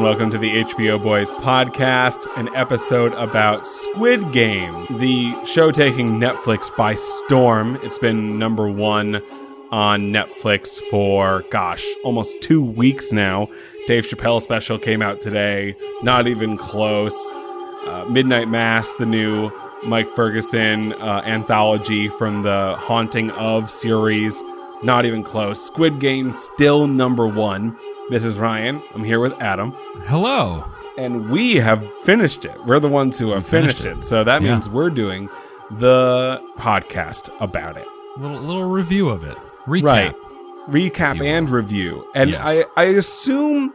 And welcome to the HBO Boys podcast, an episode about Squid Game, the show taking Netflix by storm. It's been number one on Netflix for, gosh, almost two weeks now. Dave Chappelle special came out today, not even close. Uh, Midnight Mass, the new Mike Ferguson uh, anthology from the Haunting of series, not even close. Squid Game still number one. This is Ryan. I'm here with Adam. Hello. And we have finished it. We're the ones who have finished, finished it. it. So that Yeah. means we're doing the podcast about it. Little little review of it. Recap. Right. Recap and review. And Yes. I, I assume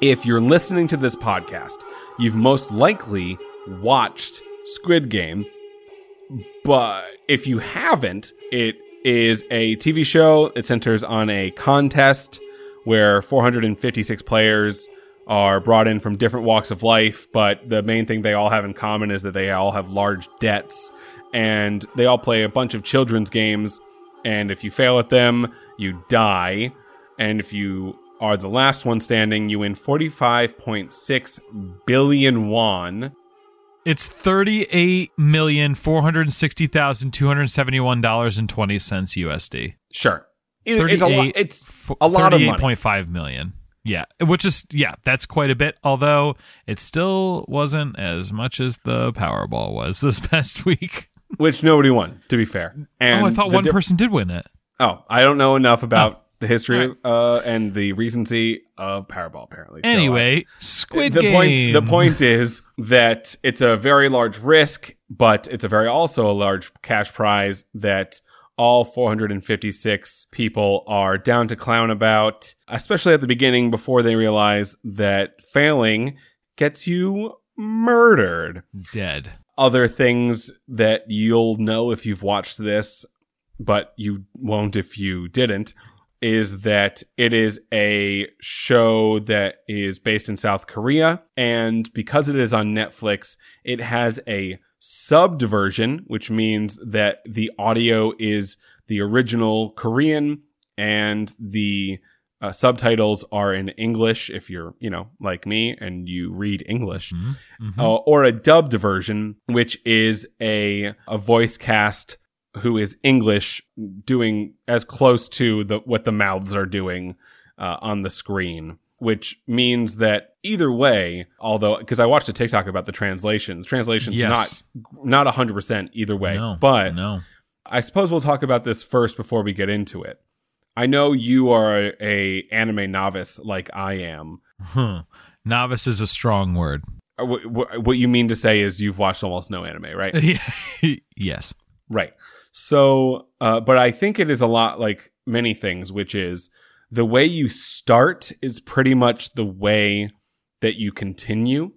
if you're listening to this podcast, you've most likely watched Squid Game. But if you haven't, it is a TV show. It centers on a contest where 456 players are brought in from different walks of life, but the main thing they all have in common is that they all have large debts and they all play a bunch of children's games. And if you fail at them, you die. And if you are the last one standing, you win 45.6 billion won. It's thirty-eight million four hundred sixty thousand two hundred seventy-one dollars and twenty cents USD. Sure. It- it's a lot. It's a lot of money. 38.5 million. Yeah, which is yeah, that's quite a bit. Although it still wasn't as much as the Powerball was this past week. which nobody won, to be fair. And oh, I thought one di- person did win it. Oh, I don't know enough about the history Alright. uh, and the recency of Powerball. Apparently, So, uh, Anyway, Squid the Game. point the point is that it's a very large risk, but it's a very also a large cash prize that all 456 people are down to clown about, especially at the beginning before they realize that failing gets you murdered dead. other things that you'll know if you've watched this, but you won't if you didn't, is that it is a show that is based in South Korea. And because it is on Netflix, it has a subbed version, which means that the audio is the original Korean and the uh, subtitles are in English if you're, you know, like me and you read English Mhm. uh, or a dubbed version, which is a a voice cast who is English, doing as close to the what the mouths are doing uh, on the screen. Which means that either way, although because I watched a TikTok about the translations, translations Yes. not not hundred percent either way, no, but no. I suppose we'll talk about this first before we get into it. I know you are a, a anime novice like I am. Huh. Novice is a strong word. Uh, What, what, what you mean to say is you've watched almost no anime, right? yes. Right. So, uh, but I think it is a lot like many things, which is the way you start is pretty much the way that you continue.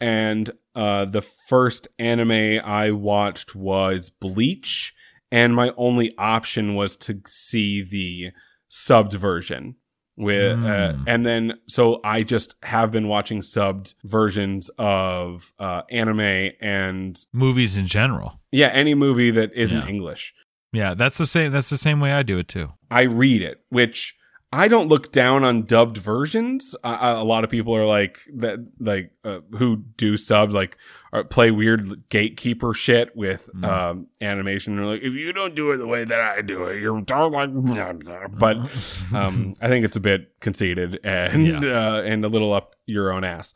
And uh, the first anime I watched was Bleach, and my only option was to see the subbed version. With uh, Mm. and then so I just have been watching subbed versions of uh, anime and Movies in general. yeah, any movie that isn't Yeah. English. Yeah, that's the same. That's the same way I do it too. I read it, which I don't look down on dubbed versions. I, I- a lot of people are like that, like uh, who do subs, like or play weird gatekeeper shit with Mm. um, animation. They're like, if you don't do it the way that I do it, you're like. blah, blah." But um, I think it's a bit conceited and Yeah. uh, and a little up your own ass.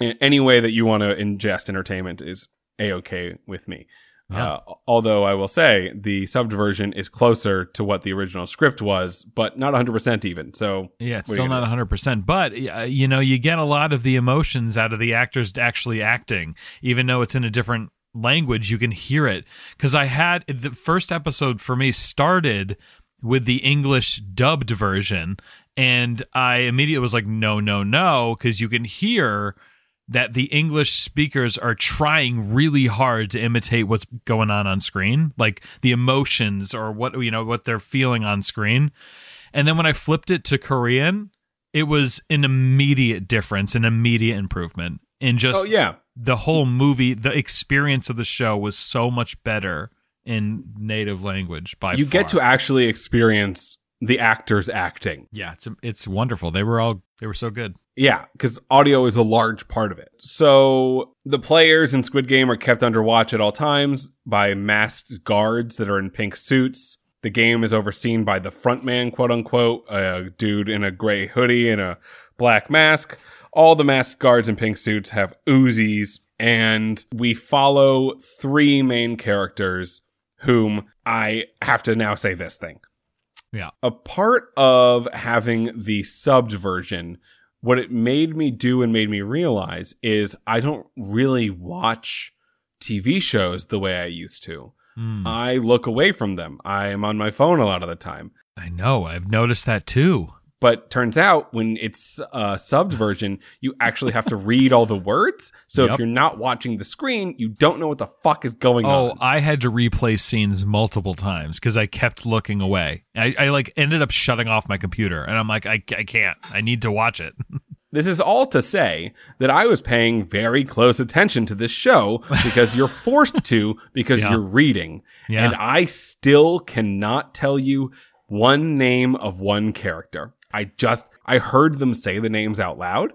A- Any way that you want to ingest entertainment is a okay with me. Yeah. Uh, although I will say the subbed version is closer to what the original script was, but not 100% even. So Yeah, it's What are you still not 100%. But, uh, you know, you get a lot of the emotions out of the actors actually acting, even though it's in a different language, you can hear it. Because I had the first episode for me started with the English dubbed version, and I immediately was like, no, no, no, because you can hear that the English speakers are trying really hard to imitate what's going on on screen, like the emotions or what you know what they're feeling on screen. And then when I flipped it to Korean, it was an immediate difference, an immediate improvement in just Oh yeah. the whole movie. The experience of the show was so much better in native language. By You get to actually experience the actors acting. yeah, it's it's wonderful. They were all they were so good. Yeah, because audio is a large part of it. So the players in Squid Game are kept under watch at all times by masked guards that are in pink suits. The game is overseen by the frontman, quote unquote, a dude in a gray hoodie and a black mask. All the masked guards in pink suits have Uzis, and we follow three main characters whom I have to now say this thing. Yeah. A part of having the subbed version, what it made me do and made me realize is I don't really watch TV shows the way I used to. Hmm. I look away from them. I am on my phone a lot of the time. I know. I've noticed that too. But turns out when it's a subbed version, you actually have to read all the words. So if you're not watching the screen, you don't know what the fuck is going Oh, on. Oh, I had to replay scenes multiple times because I kept looking away. I, I like ended up shutting off my computer, and I'm like, I, I can't. I need to watch it. This is all to say that I was paying very close attention to this show because you're forced to because Yeah. you're reading. Yeah. And I still cannot tell you one name of one character. I just, I heard them say the names out loud.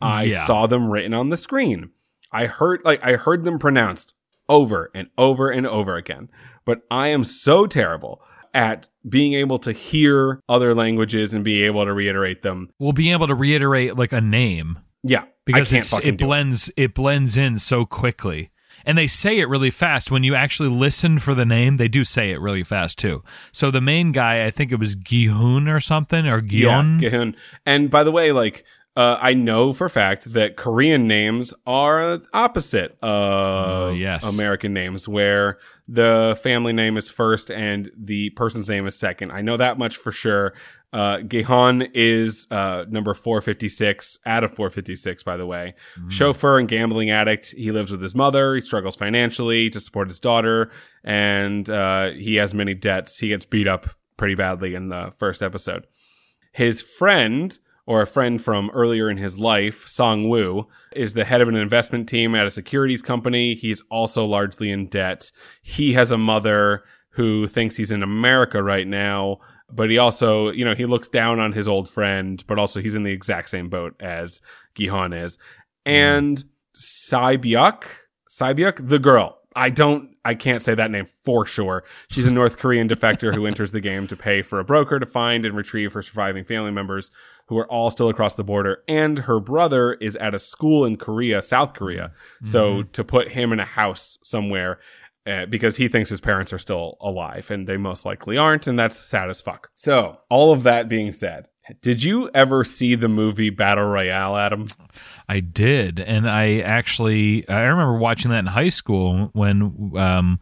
I Yeah. saw them written on the screen. I heard, like, I heard them pronounced over and over and over again. But I am so terrible at being able to hear other languages and be able to reiterate them. we'll be able to reiterate like a name Yeah. because I can't it's, it blends it blends in so quickly. And they say it really fast. When you actually listen for the name, they do say it really fast too. So the main guy, I think it was Gihun or something, or Gion. Yeah, Gihun. And by the way, like, uh, I know for a fact that Korean names are opposite of Oh, yes. American names, where the family name is first and the person's name is second. I know that much for sure. Uh, Gihon is uh, number 456 out of 456, by the way. Chauffeur and gambling addict. He lives with his mother. He struggles financially to support his daughter, and uh, he has many debts. He gets beat up pretty badly in the first episode his friend or a friend from earlier in his life, Song Woo, is the head of an investment team at a securities company. He's also largely in debt. He has a mother who thinks he's in America right now, but he also, you know, he looks down on his old friend, but also he's in the exact same boat as Gihon is. And Saibyuk, Saibyuk, the girl. I don't, I can't say that name for sure. She's a North Korean defector who enters the game to pay for a broker to find and retrieve her surviving family members who are all still across the border. And her brother is at a school in Korea, South Korea. Mm-hmm. So mm-hmm. to put him in a house somewhere, uh, because he thinks his parents are still alive and they most likely aren't. And that's sad as fuck. So all of that being said, did you ever see the movie Battle Royale, Adam? I did, and I actually I remember watching that in high school when um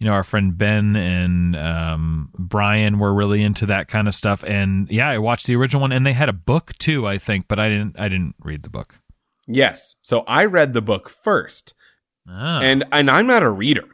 you know our friend Ben and um Brian were really into that kind of stuff and yeah, I watched the original one and they had a book too, I think, but I didn't I didn't read the book. Yes. So I read the book first. Ah, And and I'm not a reader.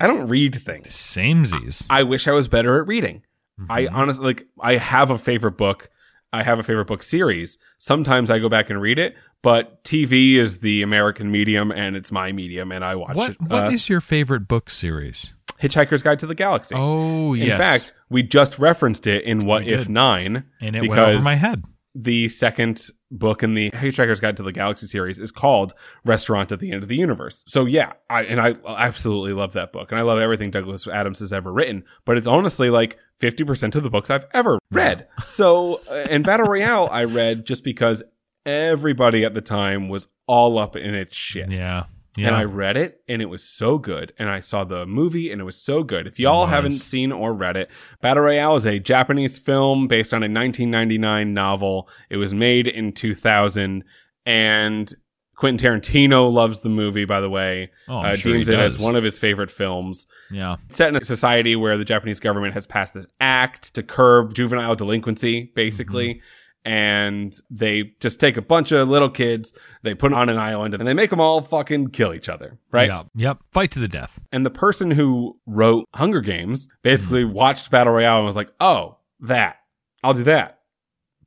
I don't read things. samesies. I wish I was better at reading. I Mm-hmm. honestly like I have a favorite book. I have a favorite book series. Sometimes I go back and read it, but TV is the American medium and it's my medium and I watch What it. what is Uh, your favorite book series? Hitchhiker's Guide to the Galaxy. Oh, yes. In fact, we just referenced it in What We If did. 9 and it because went over my head. The second book in the Hitchhiker's Guide to the Galaxy series is called Restaurant at the End of the Universe. So yeah, I and I absolutely love that book, and I love everything Douglas Adams has ever written. But it's honestly like fifty percent of the books I've ever read. So uh, in Battle Royale I read just because everybody at the time was all up in its shit. Yeah. Yeah. And I read it and it was so good. And I saw the movie and it was so good. If y'all was. haven't seen or read it, Battle Royale is a Japanese film based on a 1999 novel. It was made in 2000 and Quentin Tarantino loves the movie, by the way. Oh, uh, sure he deems it as one of his favorite films. yeah. Set in a society where the Japanese government has passed this act to curb juvenile delinquency, basically. Mm-hmm. And they just take a bunch of little kids, they put them on an island, and they make them all fucking kill each other, right? Yep. Yep. Fight to the death. And the person who wrote Hunger Games basically Mm-hmm. watched Battle Royale and was like, "Oh, that I'll do that,"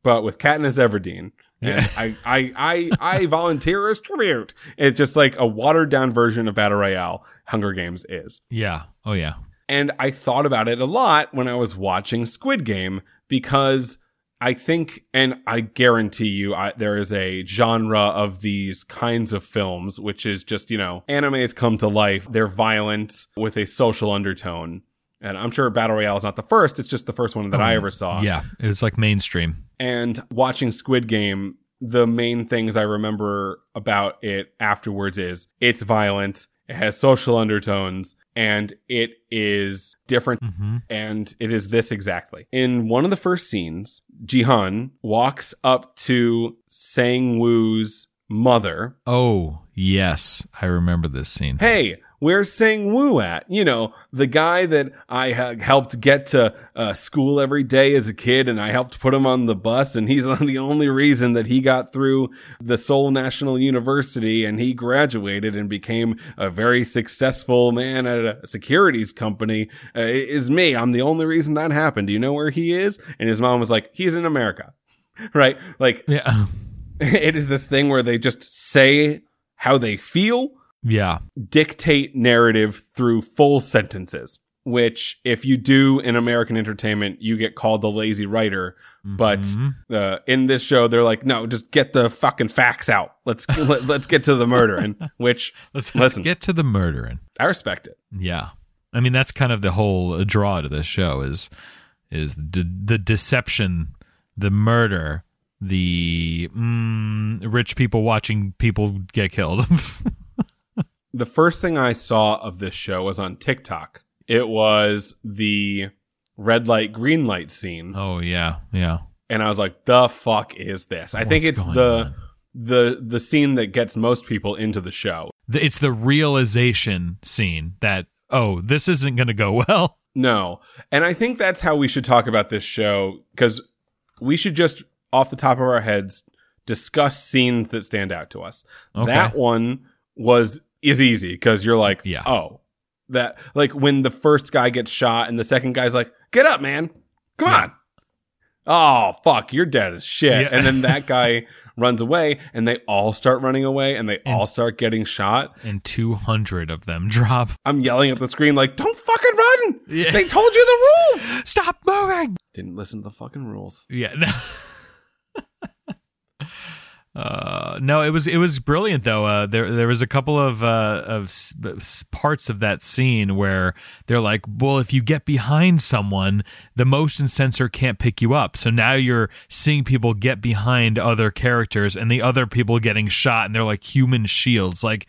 but with Katniss Everdeen. Yeah. I, I, I, I volunteer as tribute. It's just like a watered down version of Battle Royale. Hunger Games is. Yeah. Oh yeah. And I thought about it a lot when I was watching Squid Game because I think, and I guarantee you, I, there is a genre of these kinds of films, which is just, you know, animes come to life. They're violent with a social undertone. And I'm sure Battle Royale is not the first. It's just the first one that I mm. ever saw. Yeah, it was like mainstream. And watching Squid Game, the main things I remember about it afterwards is it's violent, it has social undertones, and it is different. Mm-hmm. And it is this exactly. In one of the first scenes, Jihan walks up to Sang Woo's mother. Oh, yes. I remember this scene. Hey, where's Sang Woo at? You know, the guy that I helped get to uh, school every day as a kid and I helped put him on the bus. And he's the only reason that he got through the Seoul National University and he graduated and became a very successful man at a securities company uh, is me. I'm the only reason that happened. Do you know where he is? And his mom was like, he's in America. right? Like, Yeah. it is this thing where they just say how they feel Yeah. dictate narrative through full sentences, which if you do in American entertainment, you get called the lazy writer. But Mhm. uh, in this show, they're like, no, just get the fucking facts out. Let's let, let's get to the murder. And which let's, Listen. let's get to the murdering. I respect it. Yeah. I mean, that's kind of the whole draw to this show is is de- the deception, the murder, the mm, rich people watching people get killed. The first thing I saw of this show was on TikTok. It was the red light, green light scene. oh yeah, yeah. And I was like, the fuck is this? I think it's the on? the the scene that gets most people into the show. It's the realization scene that oh, this isn't going to go well. No. And I think that's how we should talk about this show because we should just, off the top of our heads, discuss scenes that stand out to us. Okay. That one was, is easy because you're like, Yeah. oh, that, like when the first guy gets shot and the second guy's like, get up, man. Come on. Oh, fuck, you're dead as shit. Yeah. And then that guy runs away and they all start running away and they all start getting shot. And 200 of them drop. I'm yelling at the screen like, don't fucking run. Yeah. They told you the rules. Stop moving. Didn't listen to the fucking rules. Yeah. Uh, no, it was it was brilliant though. Uh, there there was a couple of uh, of s- s- parts of that scene where they're like, well, if you get behind someone, the motion sensor can't pick you up. So now you're seeing people get behind other characters and the other people getting shot, and they're like human shields. Like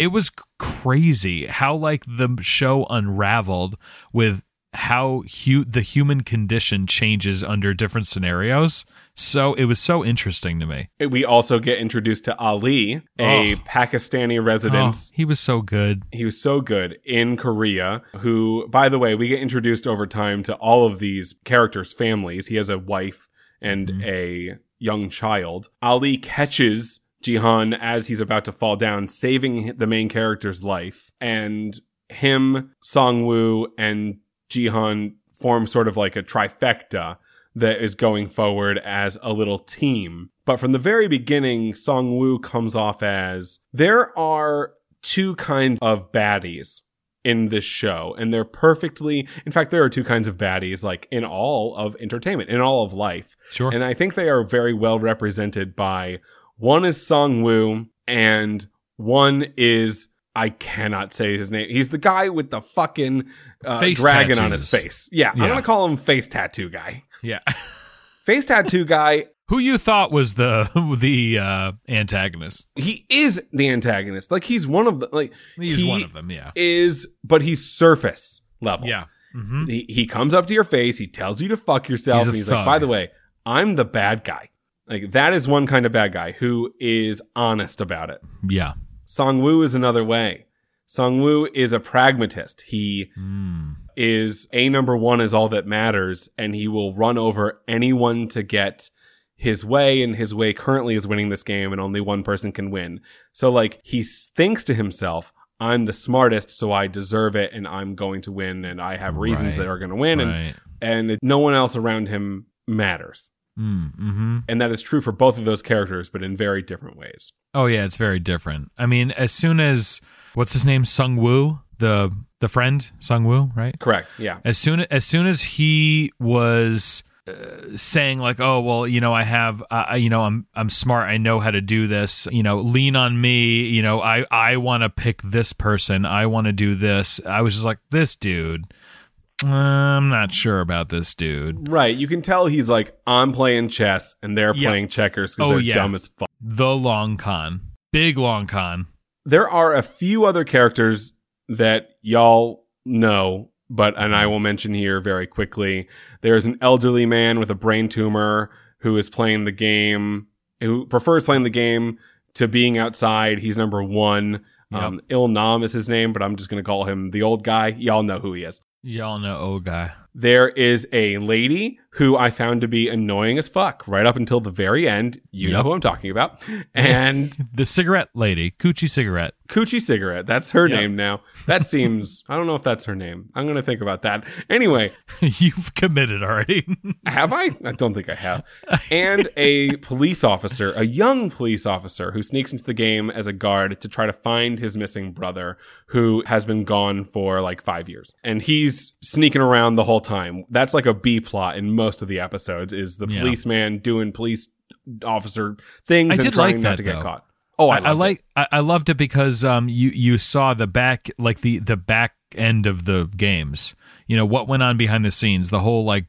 it was crazy how like the show unraveled with how hu- the human condition changes under different scenarios. So it was so interesting to me. We also get introduced to Ali, a Oh. Pakistani resident. Oh, he was so good. He was so good in Korea, who, by the way, we get introduced over time to all of these characters' families. He has a wife and Mm-hmm. a young child. Ali catches Jihan as he's about to fall down, saving the main character's life. And him, Song Woo, and Jihan form sort of like a trifecta that is going forward as a little team. But from the very beginning, Song Woo comes off as there are two kinds of baddies in this show, and they're perfectly, in fact, there are two kinds of baddies, like in all of entertainment, in all of life. Sure. And I think they are very well represented by one is Song Woo, and one is I cannot say his name. He's the guy with the fucking uh, Face dragon on his face. Yeah, I'm gonna call him face tattoo guy. Yeah. Face tattoo guy. Who you thought was the the uh, antagonist? He is the antagonist. Like he's one of the like He's he one of them. Yeah. Is but he's surface level. Yeah. hmm He he comes up to your face. He tells you to fuck yourself, He's and he's like, "By the way, I'm the bad guy." Like that is one kind of bad guy who is honest about it. Yeah. Song Woo is another way. Song Woo is a pragmatist. He Mm. Is a number one is all that matters, and he will run over anyone to get his way, and his way currently is winning this game, and only one person can win. So, like, he thinks to himself, I'm the smartest, so I deserve it, and I'm going to win, and I have reasons Right. that are going to win, and, Right. and no one else around him matters. Mm, hmm And that is true for both of those characters, but in very different ways. Oh yeah, it's very different. I mean, as soon as what's his name, Sung Woo, the the friend Sung Woo, right? Correct. Yeah. As soon as soon as he was uh, saying like, "Oh, well, you know, I have, uh, you know, I'm I'm smart. I know how to do this. You know, lean on me. You know, I I want to pick this person. I want to do this." I was just like, "This dude." uh, I'm not sure about this dude. Right. You can tell he's like, I'm playing chess and they're Yeah. playing checkers because Oh, they're yeah. dumb as fuck. The long con, big long con. There are a few other characters that y'all know, but and I will mention here very quickly. There's an elderly man with a brain tumor who is playing the game, who prefers playing the game to being outside. He's number one. Um, Il Nam is his name, but I'm just going to call him the old guy. Y'all know who he is. Y'all know, old guy. There is a lady who I found to be annoying as fuck right up until the very end. You know who I'm talking about. And The cigarette lady, Coochie cigarette. Coochie Cigarette. That's her Yep. name now. That seems, I don't know if that's her name. I'm going to think about that. Anyway, You've committed already. have I? I don't think I have. And a police officer, a young police officer who sneaks into the game as a guard to try to find his missing brother who has been gone for like five years. And he's sneaking around the whole time. That's like a B plot in most of the episodes is the Yeah. policeman doing police officer things I and did trying like not that, to get caught. Oh, I, I, I like I, I loved it because um you you saw the back like the the back end of the games. You know what went on behind the scenes, the whole like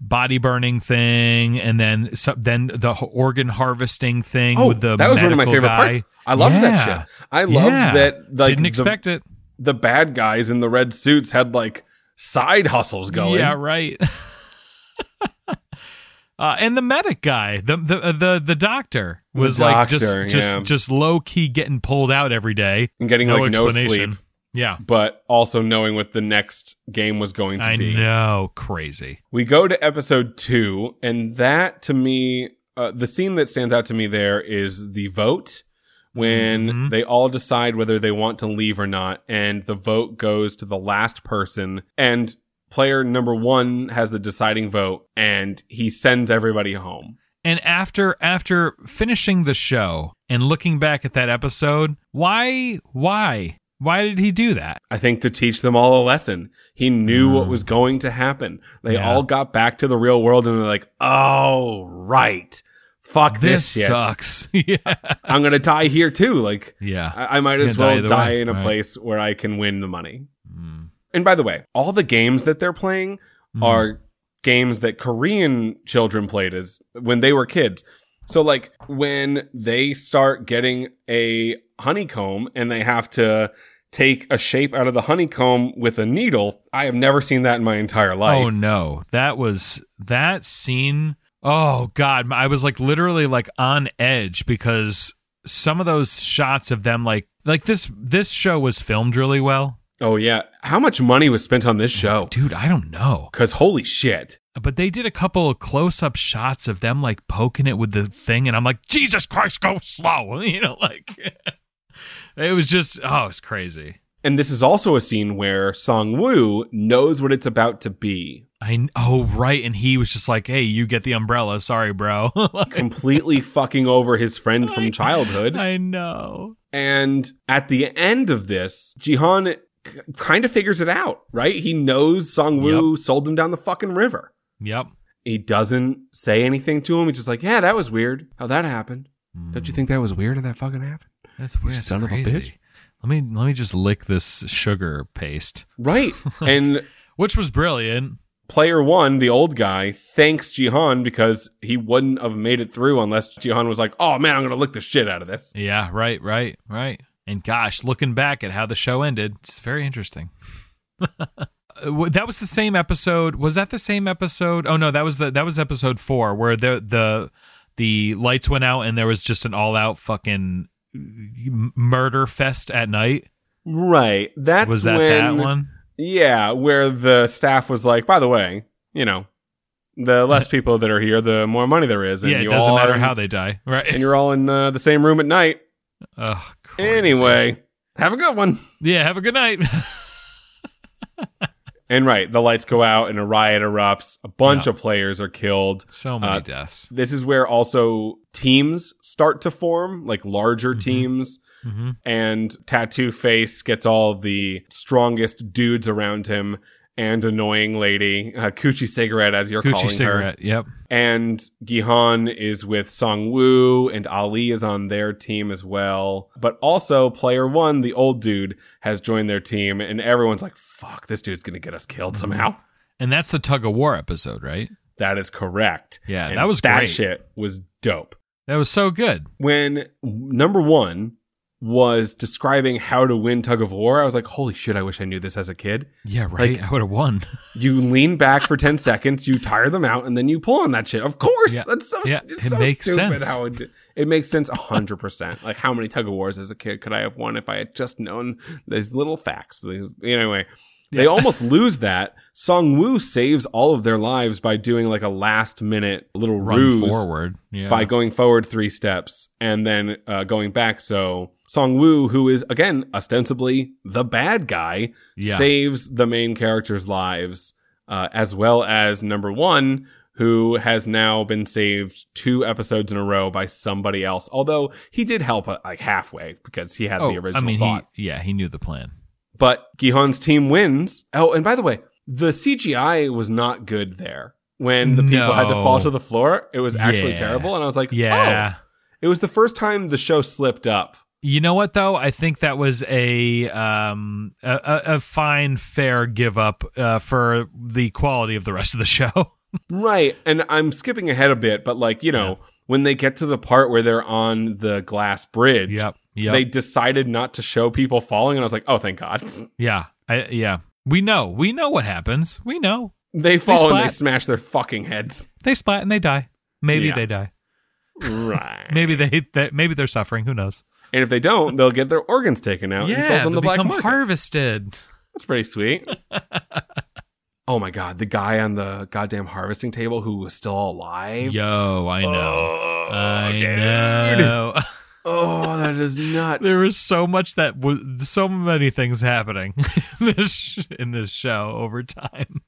body burning thing, and then so, then the organ harvesting thing Oh, with the that was one of my favorite guy. parts. I loved that shit. I loved Yeah. that. Like, Didn't the- expect it. the bad guys in the red suits had like side hustles going. Yeah, right. Uh, and the medic guy, the the uh, the the doctor was The like just doctor, just yeah. just low key getting pulled out every day. and getting No like no sleep, Yeah, but also knowing what the next game was going to I be. know, crazy. We go to episode two, and that to me, uh, the scene that stands out to me there is the vote when Mhm. they all decide whether they want to leave or not, and the vote goes to the last person, and player number one has the deciding vote, and he sends everybody home. And after after finishing the show and looking back at that episode, why why why did he do that? I think to teach them all a lesson. He knew what was going to happen. They Mm. Yeah. all got back to the real world and they're like, oh, right. Fuck this, This sucks. yeah, I'm going to die here too. Like, yeah. I, I might as gonna die well die in a right. place where I can win the money. Mm. And by the way, all the games that they're playing Mm. are games that Korean children played as when they were kids. So like when they start getting a honeycomb and they have to take a shape out of the honeycomb with a needle, I have never seen that in my entire life. Oh no, that was that scene. Oh god, I was like literally like on edge because some of those shots of them like like this this show was filmed really well. Oh yeah. How much money was spent on this show? Dude, I don't know. Cause holy shit. But they did a couple of close up shots of them like poking it with the thing, and I'm like, Jesus Christ, go slow. You know, like it was just oh, it's crazy. And this is also a scene where Song Woo knows what it's about to be. I oh right, and he was just like, "Hey, you get the umbrella. Sorry, bro." Like, completely fucking over his friend from childhood. I know. And at the end of this, Jihan k- kind of figures it out, right? He knows Song Woo sold him down the fucking river. Yep. He doesn't say anything to him. He's just like, yeah, that was weird. How that happened. Hmm. Don't you think that was weird how that fucking happened? That's weird. That's son of a bitch. Let me let me just lick this sugar paste, Right. and which was brilliant. player one, the old guy, thanks Jihan because he wouldn't have made it through unless Jihan was like, oh man, I'm going to lick the shit out of this. Yeah, right, right, right. And gosh, looking back at how the show ended, it's very interesting. Uh, that was the same episode. Was that the same episode? Oh no, that was the that was episode four where the the the lights went out and there was just an all out fucking murder fest at night. Right. That's was that when, that one? Yeah, where the staff was like, by the way, you know, the less people that are here, the more money there is. And Yeah, it doesn't matter in- how they die, right? And you're all in uh, the same room at night. Crazy. Anyway, have a good one. yeah. Have a good night. And right, the lights go out and a riot erupts. A bunch Yeah. of players are killed. so many Uh, deaths. This is where also teams start to form, like larger teams. hmm And Tattoo Face gets all the strongest dudes around him and annoying lady, uh, Coochie Cigarette, as you're Gucci calling her. cigarette. Yep. And Gihan is with Song Woo, and Ali is on their team as well. But also, player one, the old dude, has joined their team, and everyone's like, fuck, this dude's gonna get us killed Mm-hmm. somehow. And that's the tug of war episode, right? That is correct. Yeah, And that was that great. shit was dope. That was so good. When number one was describing how to win tug of war, I was like, holy shit, I wish I knew this as a kid. Yeah, right. Like- I would have won. You lean back for 10 seconds, you tire them out, and then you pull on that shit. Of course. Yeah. That's so, Yeah, it's it so makes stupid sense. how it, it makes sense 100%. like, how many tug of wars as a kid could I have won if I had just known these little facts? Anyway, they almost lose that. Song Woo saves all of their lives by doing like a last minute little Run ruse forward. Yeah. by going forward three steps and then uh, going back. So Song Woo, who is again ostensibly the bad guy, Yeah. saves the main characters' lives, uh, as well as number one, who has now been saved two episodes in a row by somebody else. Although he did help uh, like halfway because he had oh, the original I mean, thought. he yeah, he knew the plan. But Gihon's team wins. Oh, and by the way, the CGI was not good there. When the people had to fall to the floor, it was actually Yeah. terrible. And I was like, Yeah. oh, it was the first time the show slipped up. You know what though? I think that was a um a, a, fine, fair give up uh, for the quality of the rest of the show. Right. And I'm skipping ahead a bit, but like, you know, when they get to the part where they're on the glass bridge, yep. Yep. they decided not to show people falling. And I was like, oh, thank God. yeah. I, yeah. We know. We know what happens. We know. they fall and they smash their fucking heads. They splat and they die. Maybe Yeah. they die. Right. Maybe they, they maybe they're suffering. Who knows? And if they don't, they'll get their organs taken out and sold Yeah, on the they'll black become market. harvested. That's pretty sweet. oh my god, the guy on the goddamn harvesting table who was still alive. Yo, I know. Oh, I dude. know. Oh, that is nuts. there was so much that was so many things happening in this in this show over time.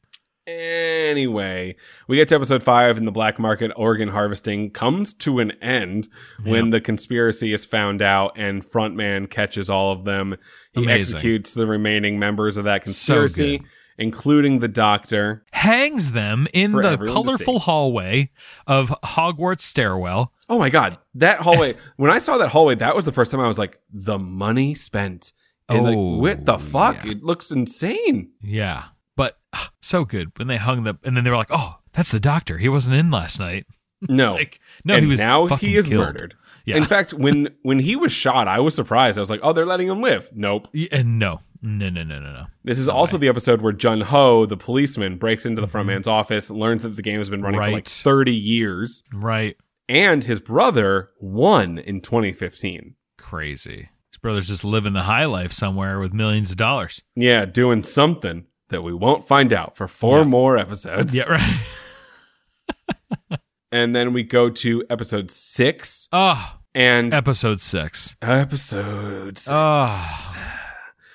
Anyway, we get to episode five, and the black market organ harvesting comes to an end when the conspiracy is found out, and Frontman catches all of them. He Amazing. executes the remaining members of that conspiracy, good. including the doctor. Hangs them in the colorful hallway of Hogwarts stairwell. Oh my god, that hallway! when I saw that hallway, that was the first time I was like, the money spent. And like, Oh, what the fuck? yeah. It looks insane. Yeah, but ah, so good when they hung the and then they were like, "Oh, that's the doctor. He wasn't in last night." No, Like, no, and he was now he is killed. murdered. Yeah. In fact, when when he was shot, I was surprised. I was like, "Oh, they're letting him live." Nope. Yeah, and no, no, no, no, no, no. This is also the episode where Jun Ho, the policeman, breaks into the front man's office, learns that the game has been running for like Mm-hmm. 30 years, Right, and his brother won in 2015. crazy. His brother's just living the high life somewhere with millions of dollars. Yeah, doing something that we won't find out for four Yeah. more episodes. Yeah, right. And then we go to episode six Oh, and episode six. episode six. Oh,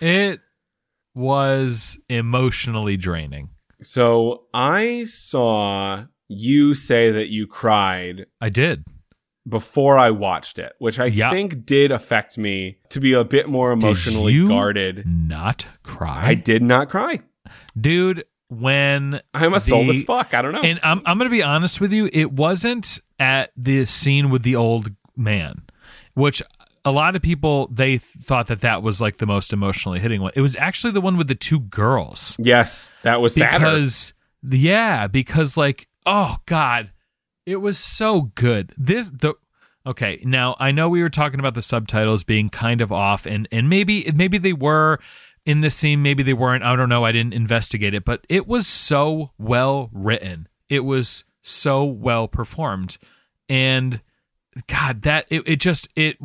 it was emotionally draining. So I saw you say that you cried I did. before I watched it, which I Yeah. think did affect me to be a bit more emotionally you guarded. Not cry, I did not cry. Dude. When I'm a the- soulless fuck. I don't know. And I'm I'm gonna be honest with you, it wasn't at the scene with the old man, which a lot of people they thought that that was like the most emotionally hitting one. It was actually the one with the two girls yes, that was sadder. because yeah, because like oh god, it was so good. This the okay. Now I know we were talking about the subtitles being kind of off, and and maybe maybe they were in this scene, maybe they weren't. I don't know. I didn't investigate it, but it was so well written. It was so well performed, and God, that it, it just it.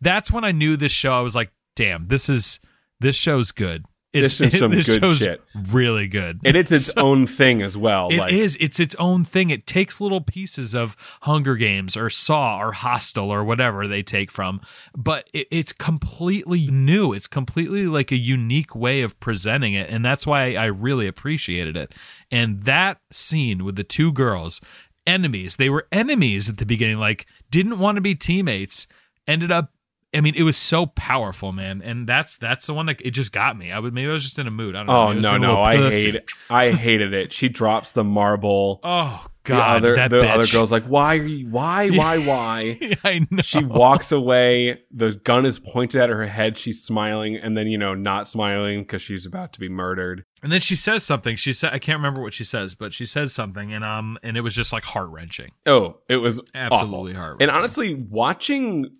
That's when I knew this show. I was like, damn, this is this show's good. It's, This is some this good shit. Really good. and it's its own thing as well. It like, is. It's its own thing. It takes little pieces of Hunger Games or Saw or Hostel or whatever they take from, but it, it's completely new. It's completely like a unique way of presenting it, and that's why I really appreciated it. And that scene with the two girls, enemies, they were enemies at the beginning, like didn't want to be teammates, ended up I mean, it was so powerful, man, and that's that's the one that it just got me. I was maybe I was just in a mood. I don't know. Oh no, no, I hate it. I hated it. She drops the marble. Oh the god, other that the bitch. other girl's like, why are you why, why, why? I know. She walks away. The gun is pointed at her head. She's smiling, and then you know, not smiling because she's about to be murdered. and then she says something. She said, I can't remember what she says, but she says something, and um, and it was just like heart wrenching. Oh, it was Absolutely heart And honestly, watching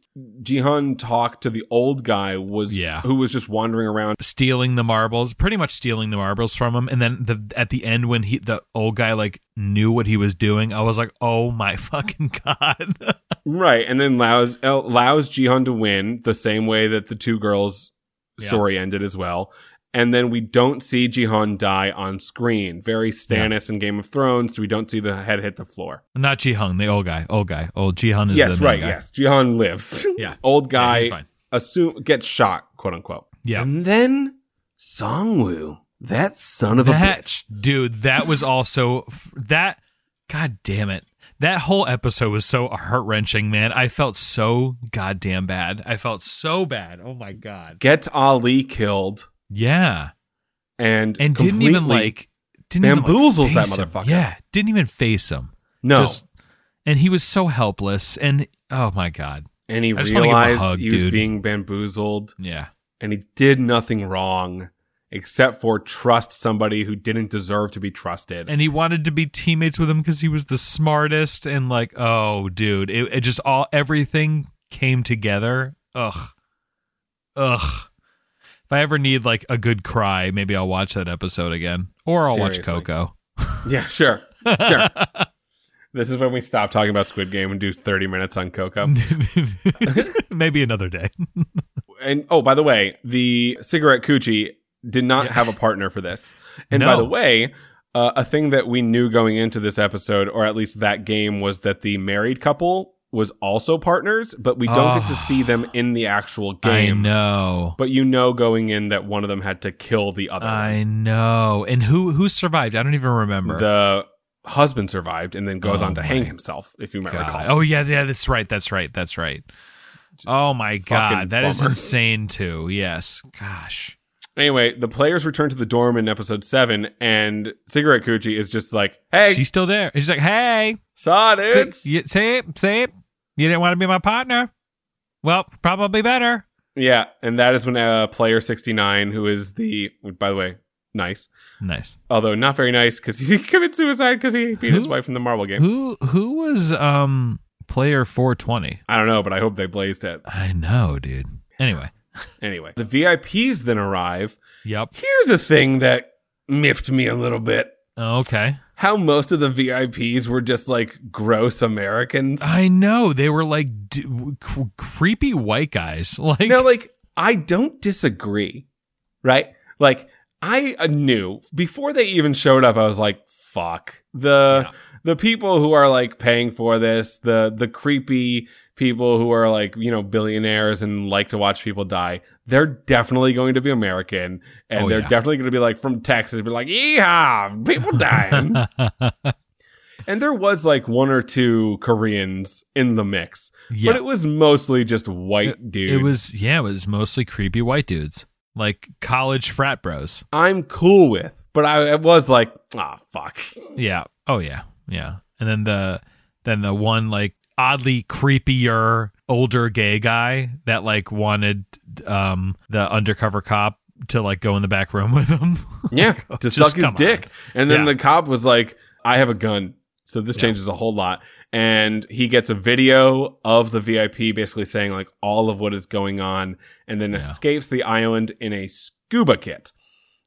Jihan talked to the old guy was Yeah. who was just wandering around. stealing the marbles, pretty much stealing the marbles from him. And then the at the end when he the old guy like knew what he was doing, I was like, oh my fucking god. Right, and then allows allows Jihan to win the same way that the two girls' Yeah. story ended as well. And then we don't see Jihan die on screen. Very Stannis in Game of Thrones. We don't see the head hit the floor. Not Jihung, the old guy. Old guy. Old Jihun is yes, the main right. guy. Yes, Jihan lives. Yeah. old Yeah, he's guy fine. assume gets shot, quote unquote. Yeah. and then Songwoo, that son of a bitch. dude, that was also that god damn it. That whole episode was so heart wrenching, man. I felt so goddamn bad. I felt so bad. Oh my god. Gets Ali killed Yeah. and And didn't even like didn't even, like, bamboozles that face him. motherfucker. Yeah. Didn't even face him. no. Just and he was so helpless and oh my god. and he I just wanna give him a realized hug, he was dude. being bamboozled. Yeah. and he did nothing wrong except for trust somebody who didn't deserve to be trusted. And he wanted to be teammates with him because he was the smartest and like, oh dude, it, it just all everything came together. Ugh. Ugh. If I ever need like a good cry, maybe I'll watch that episode again. Or I'll watch Coco. yeah, sure. Sure. this is when we stop talking about Squid Game and do 30 minutes on Coco. maybe another day. and oh, by the way, the cigarette coochie did not have a partner for this. And by the way, uh, a thing that we knew going into this episode, or at least that game, was that the married couple was also partners, but we don't get to Oh. see them ah, in the actual game. I know. But you know going in that one of them had to kill the other. one. I know. And who who survived? I don't even remember. the husband survived and then goes Oh on to hang himself, if you might God. recall. Oh yeah, yeah, that's right. That's right. That's right. oh my god, that is bummer. insane too. Yes. Gosh. Anyway, the players return to the dorm in episode seven, and Cigarette Coochie is just like, "Hey, She's still there. She's like, "Hey, saw see, dudes." you, see, see, you didn't want to be my partner. Well, probably better." Yeah, and that is when uh, player sixty nine, who is the, by the way, nice, Nice. although not very nice because he committed suicide because he beat his wife in the marble game. Who who was um player 420? I don't know, but I hope they blazed it. I know, dude. Anyway. Anyway, the VIPs then arrive. Yep. Here's a thing that miffed me a little bit. Okay. How most of the VIPs were just like gross Americans. I know they were like d- cr- creepy white guys. Like now, like, I don't disagree, right? Like, I uh, knew before they even showed up, I was like, fuck. The, Yeah. the people who are like paying for this, the, the creepy people who are like, you know, billionaires and like to watch people die, they're definitely going to be American and Oh, they're yeah. definitely going to be like from Texas, be like, yeehaw, people dying. And there was like one or two Koreans in the mix, yeah. but it was mostly just white It- dudes. It was yeah, it was mostly creepy white dudes, like college frat bros. I'm cool with, but I, was like, ah, fuck. Yeah. Oh yeah. Yeah. And then the then the one like oddly creepier older gay guy that like wanted um the undercover cop to like go in the back room with him. Yeah, to suck his come on. dick. And then Yeah. the cop was like, I have a gun. So this Yeah. changes a whole lot. And he gets a video of the VIP basically saying like all of what is going on and then Yeah. escapes the island in a scuba kit.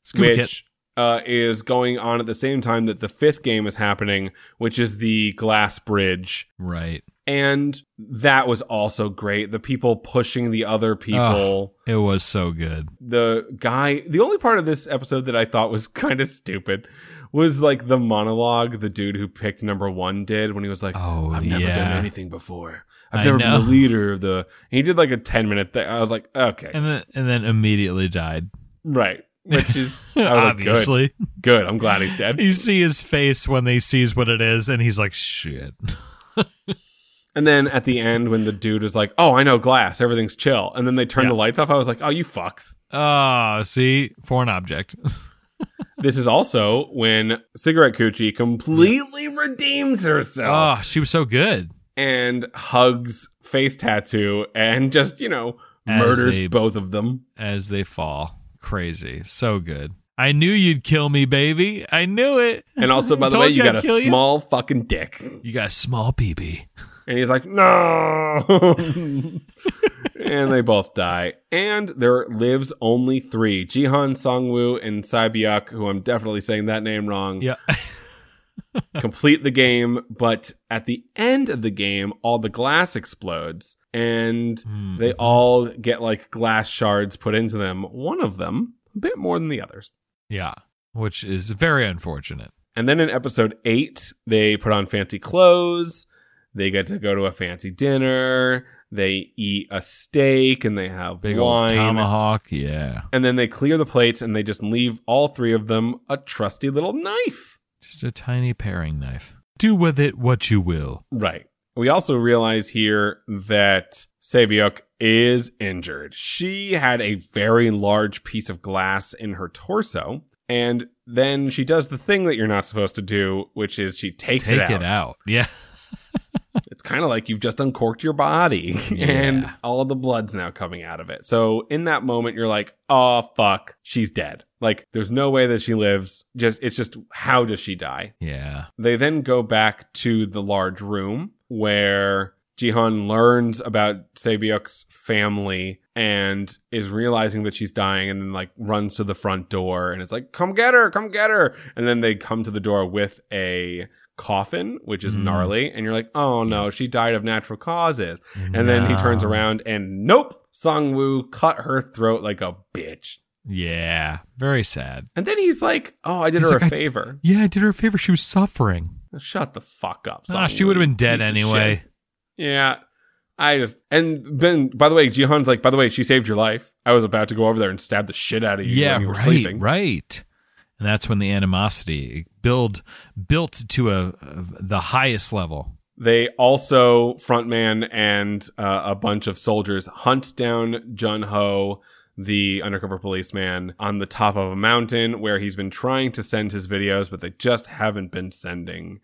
Scuba kit. which Uh, is going on at the same time that the fifth game is happening, which is the glass bridge. Right. And that was also great. The people pushing the other people. It was so good. The guy, the only part of this episode that I thought was kind of stupid was like the monologue the dude who picked number one did when he was like, Oh, I've never done anything before. I've I never know. been the leader of the. He did like a 10 minute thing. I was like, okay. And then and then immediately died. right. Which is, was like, good. Obviously. Good. I'm glad he's dead. you see his face when he sees what it is and he's like shit. And then at the end, when the dude was like, "Oh, I know glass, everything's chill," and then they turned Yeah. the lights off, I was like, "Oh, you fucks." Oh, see, foreign object. This is also when Cigarette Coochie completely redeems herself oh, she was so good. and hugs Face Tattoo and just, you know, As murders they- both of them. as they fall. Crazy. So good. I knew you'd kill me, baby. I knew it. And also, by the way, you you got I'd a kill you. small fucking dick. You got a small BB. And he's like, no. and they both die. And there lives only three Jihan, Songwoo, and Saibyuk, who I'm definitely saying that name wrong. Yeah. complete the game, but at the end of the game, all the glass explodes and Hmm. they all get like glass shards put into them. One of them, a bit more than the others. yeah. Which is very unfortunate. And then in episode eight, they put on fancy clothes. They get to go to a fancy dinner. They eat a steak and they have Big wine. old tomahawk. Yeah. and then they clear the plates and they just leave all three of them a trusty little knife. Just a tiny paring knife. Do with it what you will. Right. We also realize here that Sabiuk is injured. She had a very large piece of glass in her torso, and then she does the thing that you're not supposed to do, which is she takes Take it out. Take it out. Yeah. It's kind of like you've just uncorked your body, Yeah. and all the blood's now coming out of it. So in that moment, you're like, "Oh fuck, she's dead." Like, there's no way that she lives. Just it's just how does she die? Yeah. They then go back to the large room where Jihan learns about Sabiuk's family and is realizing that she's dying and then like runs to the front door and it's like, come get her, come get her. And then they come to the door with a coffin, which is Mm. gnarly. And you're like, oh no, she died of natural causes. And then he turns around and nope, Songwoo cut her throat like a bitch. Yeah. Very sad. And then he's like, oh, I did He's her like, a I- favor. Yeah, I did her a favor. She was suffering. Shut the fuck up. Song Ah, she would have been dead anyway. Yeah. I just and then by the way, Jihan's like, by the way, she saved your life. I was about to go over there and stab the shit out of you Yeah, when you were right, sleeping. right. And that's when the animosity build built to a, the highest level. They also frontman and uh, a bunch of soldiers hunt down Jun Ho, the undercover policeman, on the top of a mountain where he's been trying to send his videos, but they just haven't been sending.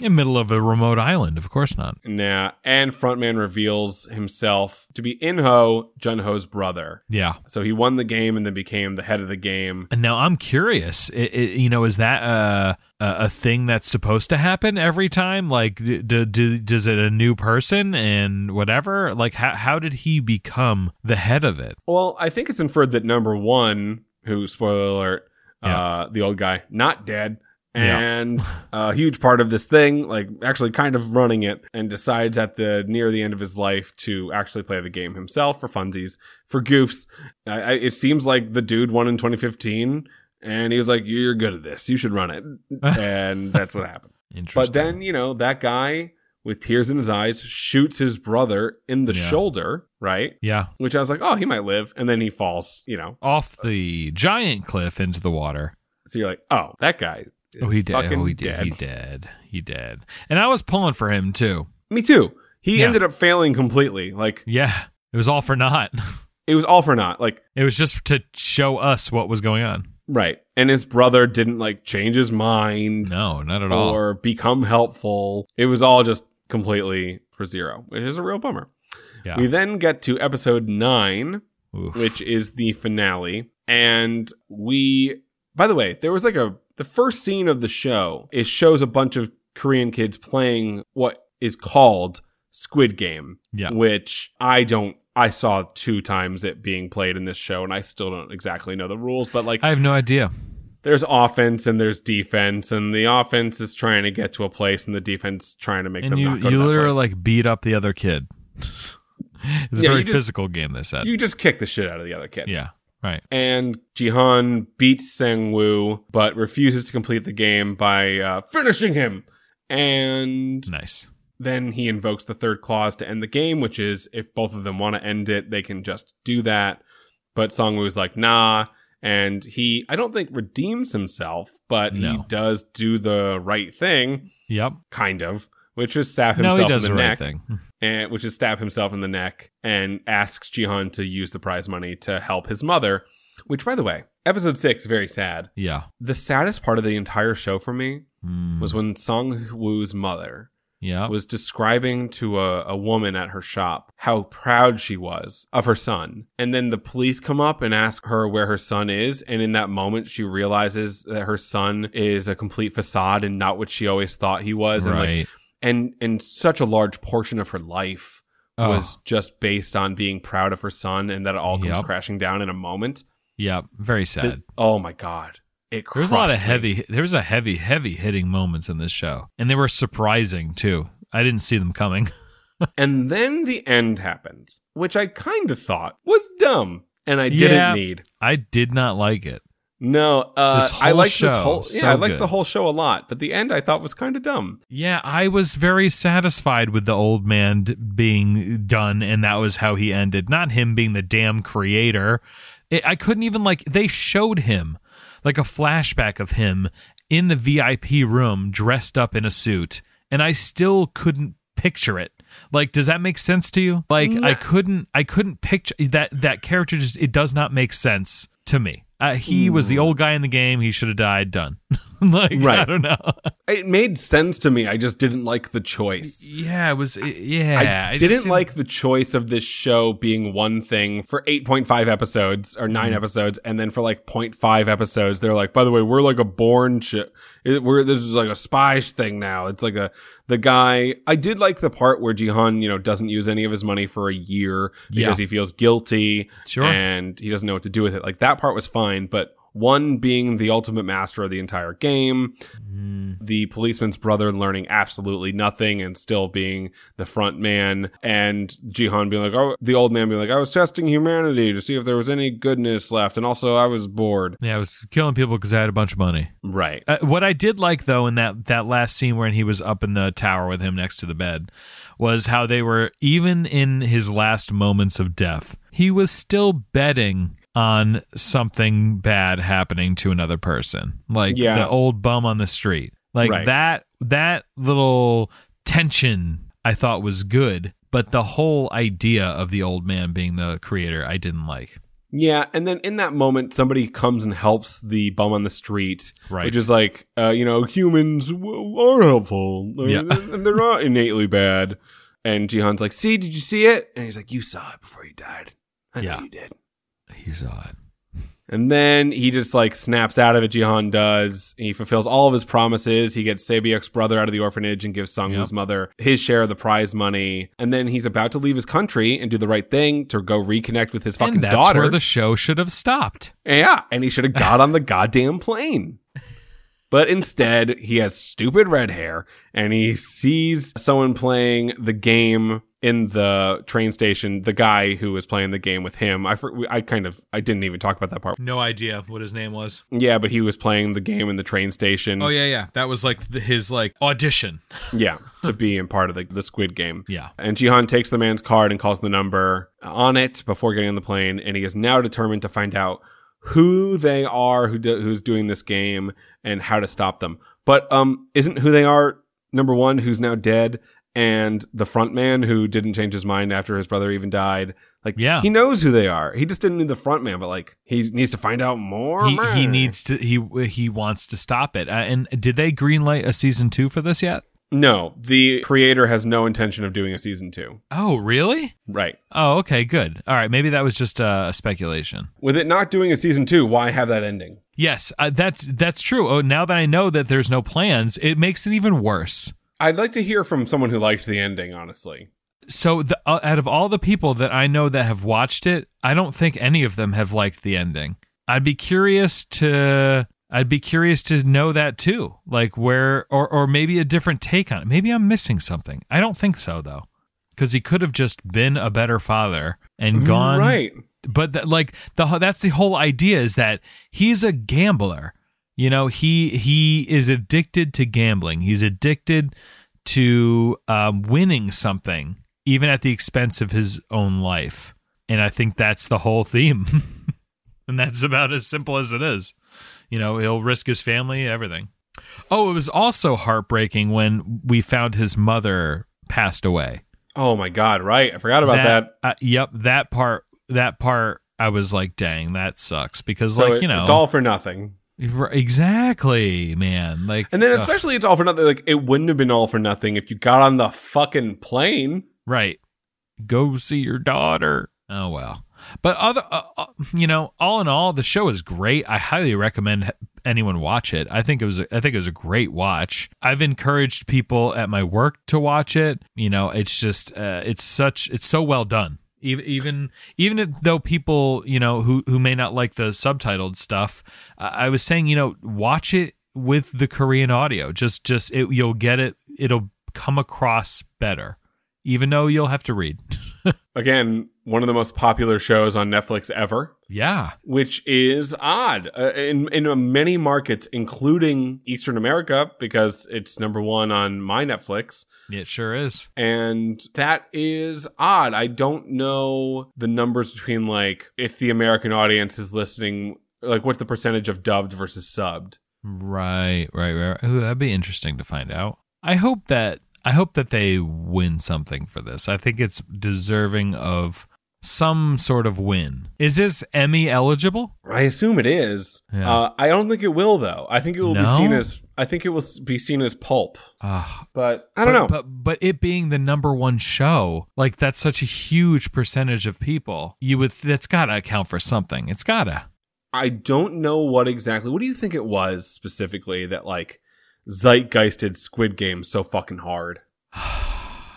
In the middle of a remote island, of course not. Nah, and frontman reveals himself to be Inho, Jun Ho's brother. Yeah. So he won the game and then became the head of the game. And now I'm curious. It, it, you know, is that uh, a a thing that's supposed to happen every time? Like, d- d- d- does it a new person and whatever? Like, how how did he become the head of it? Well, I think it's inferred that number one, who spoiler alert, Yeah. uh, the old guy, not dead, Yeah. and a huge part of this thing, like actually kind of running it, and decides at the near the end of his life to actually play the game himself for funsies, for goofs. I, I, it seems like the dude won in 2015, and he was like, "You're good at this. You should run it," and that's what happened. Interesting. But then, you know, that guy with tears in his eyes shoots his brother in the Yeah. shoulder, right? yeah, Which I was like, oh, he might live. And then he falls, you know. off the giant cliff into the water. So you're like, oh, that guy. Oh, is Oh, he did. Oh, he did. dead. He did. He did. And I was pulling for him too. Me too. He Yeah. ended up failing completely. Like, Yeah, it was all for naught. it was all for naught. Like, It was just to show us what was going on. right. And his brother didn't, like, change his mind No, not at all. or become helpful. It was all just completely for zero, which is a real bummer. Yeah. We then get to episode nine, Oof. which is the finale. And we, by the way, there was like a, the first scene of the show, it shows a bunch of Korean kids playing what is called Squid Game, Yeah. which I don't, I saw two times it being played in this show and I still don't exactly know the rules, but like I have no idea. there's offense and there's defense and the offense is trying to get to a place and the defense trying to make And them you you literally like beat up the other kid. it's a Yeah, very just- physical game. They said. you just kick the shit out of the other kid. yeah. Right. and Jihan beats Sangwoo, but refuses to complete the game by uh, finishing him. And Nice. then he invokes the third clause to end the game, which is if both of them want to end it, they can just do that. But Songwoo's like, nah. And he, I don't think redeems himself, but he does do the right thing, Yep. kind of, which was stab no, himself he does in the the right neck, thing. and which is stab himself in the neck, and asks Jihan to use the prize money to help his mother. Which, by the way, episode six very sad. Yeah. The saddest part of the entire show for me Mm, was when Song Woo's mother yeah. was describing to a, a woman at her shop how proud she was of her son. And then the police come up and ask her where her son is. And in that moment, she realizes that her son is a complete facade and not what she always thought he was. And like, right. And, and such a large portion of her life Oh, was just based on being proud of her son and that it all comes Yep. crashing down in a moment. yeah. Very sad. The- oh my God. It There's a lot of me. heavy. There was a heavy, heavy hitting moments in this show, and they were surprising too. I didn't see them coming. And then the end happens, which I kind of thought was dumb and I didn't Yeah. need. I did not like it. No, uh, I like this whole. so Yeah, I like the whole show a lot, but the end I thought was kind of dumb. Yeah, I was very satisfied with the old man d- being done, and that was how he ended. Not him being the damn creator. It, I couldn't even like. They showed him like a flashback of him in the VIP room, dressed up in a suit, and I still couldn't picture it. Like, does that make sense to you? Like, I couldn't. I couldn't picture that. That character just. It does not make sense to me. Uh, he was the old guy in the game. He should have died. Done. like, I Right. don't know. It made sense to me. I just didn't like the choice. Yeah, it was. Yeah, I, just didn't, like the choice of this show being one thing for 8.5 episodes or 9 Mm-hmm. episodes, and then for like 0.5 episodes, they're like, by the way, we're like a Bourne shit. We're this is like a spy thing now. It's like a the guy. I did like the part where Jihan, you know, doesn't use any of his money for a year because Yeah. he feels guilty Sure. and he doesn't know what to do with it. Like that part was fine, but one being the ultimate master of the entire game, Mm. the policeman's brother learning absolutely nothing and still being the front man, and Jihan being like, oh, the old man being like, I was testing humanity to see if there was any goodness left, and also I was bored. Yeah, I was killing people because I had a bunch of money. Right. Uh, what I did like though in that that last scene when he was up in the tower with him next to the bed was how they were even in his last moments of death. He was still betting on something bad happening to another person. Like Yeah. the old bum on the street. Like Right. that that little tension I thought was good, but the whole idea of the old man being the creator I didn't like. Yeah, and then in that moment, somebody comes and helps the bum on the street, Right. which is like, uh, you know, humans w- are helpful, Yeah. they're not innately bad. And Jihan's like, "See, did you see it?" And he's like, "You saw it before you died. I know Yeah. you did." He saw it. And then he just like snaps out of it. Jihan does. He fulfills all of his promises. He gets Sabiek's brother out of the orphanage and gives Sungwoo's Yep. mother his share of the prize money. And then he's about to leave his country and do the right thing to go reconnect with his fucking and that's daughter. where the show should have stopped. Yeah, and he should have got on the goddamn plane. But instead, he has stupid red hair and he sees someone playing the game in the train station, the guy who was playing the game with him. I I kind of I didn't even talk about that part. No idea what his name was. Yeah, but he was playing the game in the train station. Oh yeah, yeah. That was like the, his like audition. Yeah, to be in part of the, the Squid Game. Yeah. And Jihan takes the man's card and calls the number on it before getting on the plane, and he is now determined to find out who they are, who do, who's doing this game, and how to stop them. But um, isn't who they are number one, who's now dead, and the front man who didn't change his mind after his brother even died? Like, Yeah. he knows who they are. He just didn't need the front man, but like, he needs to find out more. He he needs to he he wants to stop it. Uh, and did they greenlight a season two for this yet? No, the creator has no intention of doing a season two. Oh really? Right. Oh okay, good. All right, maybe that was just uh, a speculation. With it not doing a season two, why have that ending? Yes, uh, that's that's true. Oh, now that I know that there's no plans, it makes it even worse. I'd like to hear from someone who liked the ending, honestly. So, the, uh, out of all the people that I know that have watched it, I don't think any of them have liked the ending. I'd be curious to I'd be curious to know that too. Like where or or maybe a different take on it. Maybe I'm missing something. I don't think so though. Cuz he could have just been a better father and gone Right. but that, like the that's the whole idea is that he's a gambler. You know, he he is addicted to gambling. He's addicted to um, winning something, even at the expense of his own life. And I think that's the whole theme. and that's about as simple as it is. You know, he'll risk his family, everything. Oh, it was also heartbreaking when we found his mother passed away. Oh my god, right. I forgot about that. Uh, yep, that part that part I was like, dang, that sucks because So like, it- you know, it's all for nothing. Exactly, man. Like And then ugh, especially it's all for nothing. Like it wouldn't have been all for nothing if you got on the fucking plane. right. Go see your daughter. Oh well. But other uh, uh, you know, all in all the show is great. I highly recommend anyone watch it. I think it was a, I think it was a great watch. I've encouraged people at my work to watch it. You know, it's just uh, it's such it's so well done. Even even even though people you know who who may not like the subtitled stuff, I was saying you know watch it with the Korean audio. Just just it, you'll get it. It'll come across better, even though you'll have to read. Again, one of the most popular shows on Netflix ever, yeah, which is odd uh, in in many markets, including Eastern America, because it's number one on my Netflix. it sure is. And that is odd. I don't know the numbers between like if the American audience is listening, like what's the percentage of dubbed versus subbed. Right, right, right. Ooh, that'd be interesting to find out. I hope that I hope that they win something for this. I think it's deserving of some sort of win. Is this Emmy eligible? I assume it is. Yeah. Uh, I don't think it will though. I think it will be seen as I think it will be seen as pulp. Ah, But I don't but, know. But but it being the number one show, like that's such a huge percentage of people. You would that's gotta account for something. It's gotta. I don't know what exactly. What do you think it was specifically that like zeitgeisted Squid Game so fucking hard?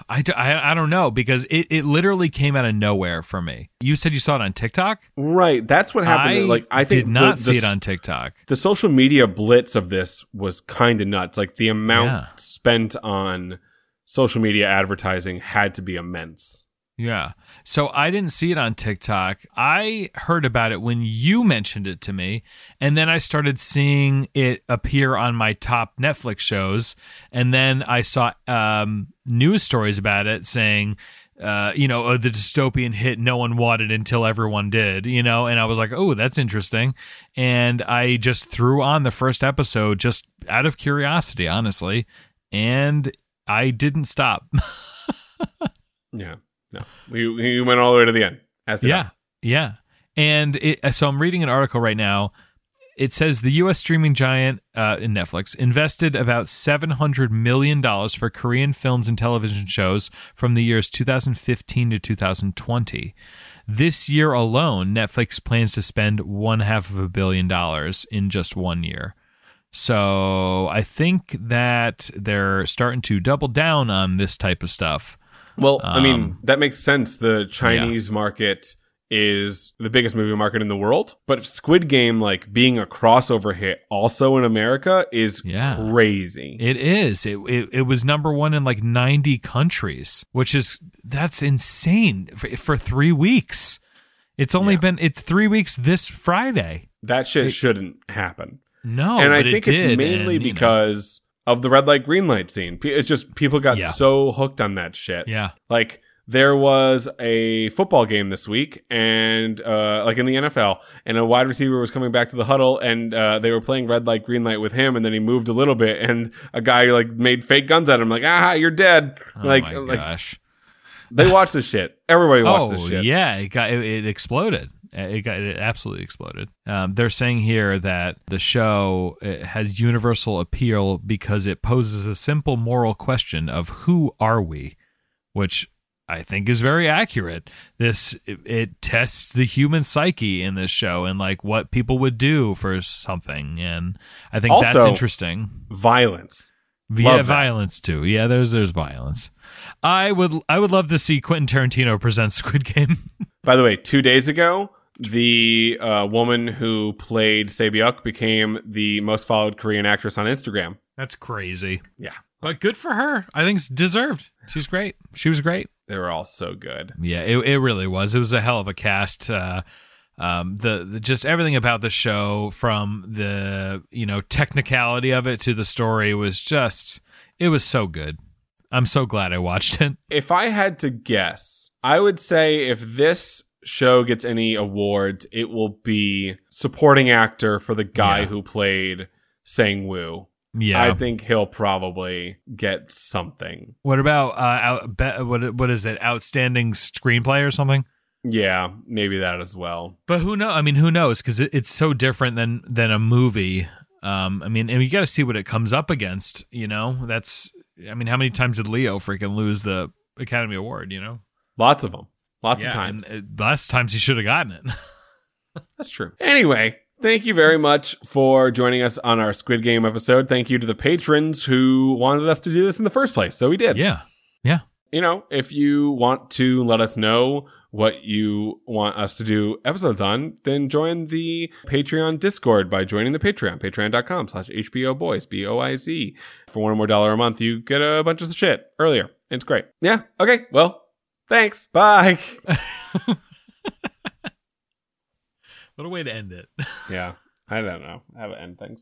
I I don't know because it, it literally came out of nowhere for me. You said you saw it on TikTok. Right, that's what happened. I like I think did not the, see it on TikTok. the social media blitz of this was kind of nuts. Like the amount Yeah. spent on social media advertising had to be immense. Yeah. So I didn't see it on TikTok. I heard about it when you mentioned it to me. And then I started seeing it appear on my top Netflix shows. And then I saw um, news stories about it saying, uh, you know, oh, the dystopian hit no one wanted until everyone did, you know, and I was like, oh, that's interesting. And I just threw on the first episode just out of curiosity, honestly. And I didn't stop. Yeah, no, we we went all the way to the end. As did I. Yeah, yeah. And it, so I'm reading an article right now. It says the U.S. streaming giant uh, in Netflix invested about seven hundred million dollars for Korean films and television shows from the years 2015 to 2020. This year alone, Netflix plans to spend one half of a billion dollars in just one year. So I think that they're starting to double down on this type of stuff. Well, I mean, Um, that makes sense. The Chinese market is the biggest movie market in the world, but Squid Game, like being a crossover hit also in America, is Yeah. crazy. It is. It, it it was number one in like 90 countries, which is that's insane for, for three weeks. It's only Yeah. been it's three weeks this Friday. that shit shouldn't happen. No, and I but it think it's did, mainly and, because of the red light, green light scene. It's just people got Yeah. so hooked on that shit. yeah, Like there was a football game this week, and uh, like in the NFL, and a wide receiver was coming back to the huddle, and uh, they were playing red light, green light with him, and then he moved a little bit, and a guy like made fake guns at him, like ah, you're dead. oh like my like gosh. they watched this shit. Everybody watched oh this shit. yeah, it got it, it exploded. It got it absolutely exploded. Um, they're saying here that the show uh, has universal appeal because it poses a simple moral question of who are we, which I think is very accurate. This it, it tests the human psyche in this show and like what people would do for something, and I think that's interesting. Violence. Yeah, Love that. violence too. Yeah, there's there's violence. I would I would love to see Quentin Tarantino present Squid Game. By the way, two days ago, the uh, woman who played Sabyuk became the most followed Korean actress on Instagram. That's crazy. Yeah, But good for her. I think it's deserved. She's great. She was great. they were all so good. Yeah, it, it really was. It was a hell of a cast. Uh, um, the, the just everything about the show, from the you know technicality of it to the story, was just it was so good. I'm so glad I watched it. If I had to guess, I would say if this show gets any awards, it will be supporting actor for the guy Yeah. who played Sang Woo. Yeah. I think he'll probably get something. what about uh, out, be, what what is it? Outstanding screenplay or something? Yeah, maybe that as well. But who know? I mean, who knows? Because it, it's so different than than a movie. Um, I mean, and you got to see what it comes up against. You know, that's. I mean, how many times did Leo freaking lose the Academy Award? You know, Lots of them. Lots Yeah, of times. and, last times he should have gotten it. That's true. Anyway, thank you very much for joining us on our Squid Game episode. Thank you to the patrons who wanted us to do this in the first place. So we did. yeah, yeah. You know, if you want to let us know what you want us to do episodes on, then join the Patreon Discord by joining the Patreon, patreon.com slash HBO Boys, B O I Z. For one or more dollar a month, you get a bunch of shit earlier. It's great. Yeah. Okay. Well, thanks. Bye. What a way to end it. yeah. I don't know how to end things.